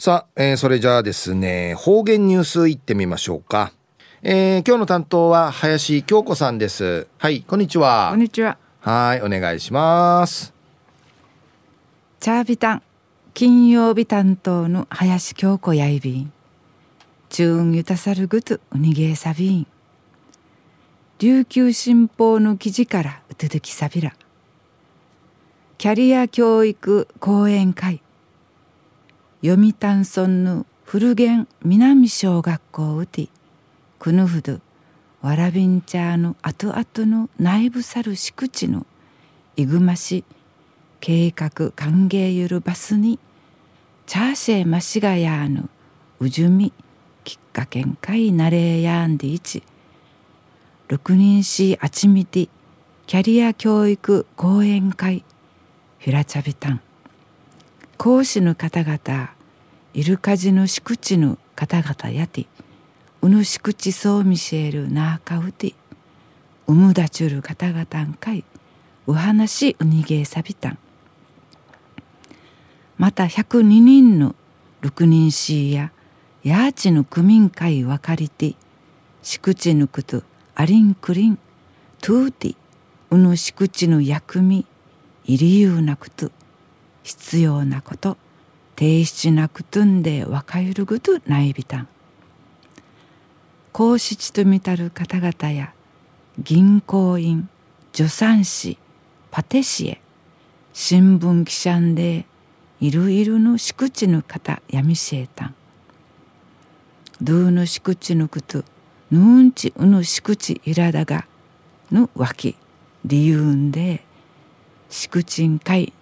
さあ、えー、それじゃあですね、方言ニュースいってみましょうか。えー、今日の担当は林京子さんです。はい、こんにちは。こんにちは。はい、お願いします。チャービタン、金曜日担当の林京子やいびん。チューンユタサルグトウニゲーサビン。琉球新報の記事からうつづきさびら。キャリア教育講演会。読谷村の古源南小学校うてくぬふどわらびんちゃーのあとあとの内部さる敷地のいぐまし計画歓迎ゆるバスにチャーシェマシガヤーのうじゅみきっかけんかいなれやんでいち六人しあちみてキャリア教育講演会ひらちゃびたん講師の方々イルカジの敷地の方々やてうぬ敷地そうみせえるなあかうてうむだちゅる方々んかいお話うにげえさびたん。また102人の六人しいややーちの区民会分かりて敷地ぬくとありんくりんトゥーティうぬ敷地の役みいりゆうなくと。必要なこと提出なくとんで若ゆるぐとないびたん皇室とみたる方々や銀行員助産師パティシエ新聞記者んでいるいるの敷地の方やみせえたんどうの敷地のことぬんちうの敷地いらだがのわき理由んで敷地んかい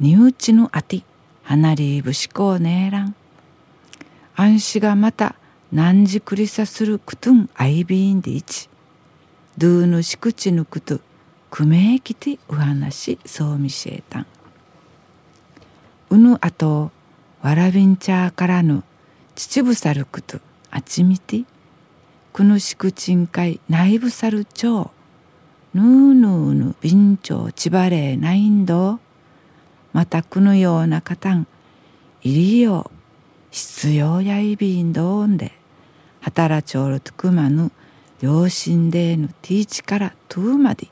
にうちのあて離りぶしこうねえらん安心がまた何時くりさするくとんあいびんでいちどうのしくちぬくとくめえきてお話そうみせえた。んうぬあとわらびんちゃからの秩父さるくとあちみて。くぬしくちんかい内部さるちょうぬうぬうぬびんちょうちばれないんど。またくぬようなかたんいりよう必要やいびんどんで働ちょうるとくまぬ両親でぬティーチからとうまで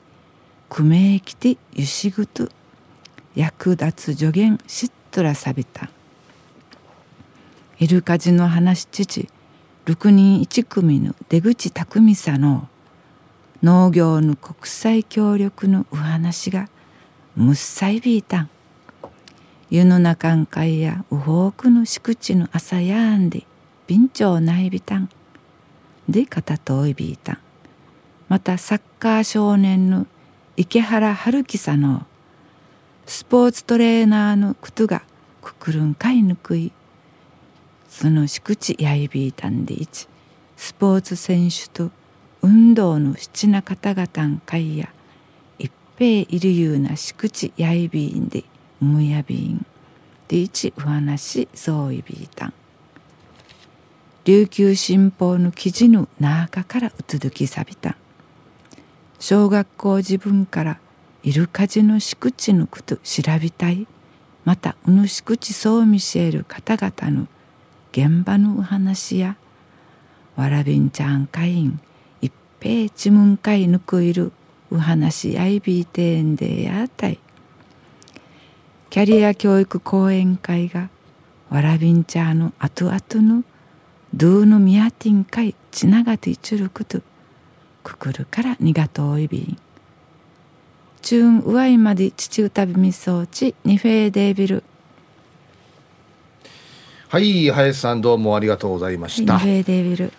くめいきてゆしぐと役立つ助言しっとらさびた。イルカジの話父六人一組の出口匠さの農業の国際協力のお話がむっさいびいたん。湯の中んかいやうほうくの敷地の朝やんで便長ないびたんで片といびいたんまたサッカー少年の池原春樹さのスポーツトレーナーのことがくくるんかいぬくい。その敷地やいびいたんでいちスポーツ選手と運動の七な方々んかいや一平いるゆうな敷地やいびいんでむやびんでいちう話そういびいたん琉球新報の記事の中からうつづきさびた。ん小学校自分からイルカジの敷地のこと調べたい。またうぬ敷地そう見せる方々の現場のお話や。わらびんちゃん会員一平自分会ぬくいるお話やいびいてんでやたい。キャリア教育講演会がわらびんちゃーの後々のドゥーのミヤティン会ちながていちることくくるからにがとういびん。チューンうわいまで父歌びみそうちにフェーデービル。はい林さんどうもありがとうございました、ニフェーデービル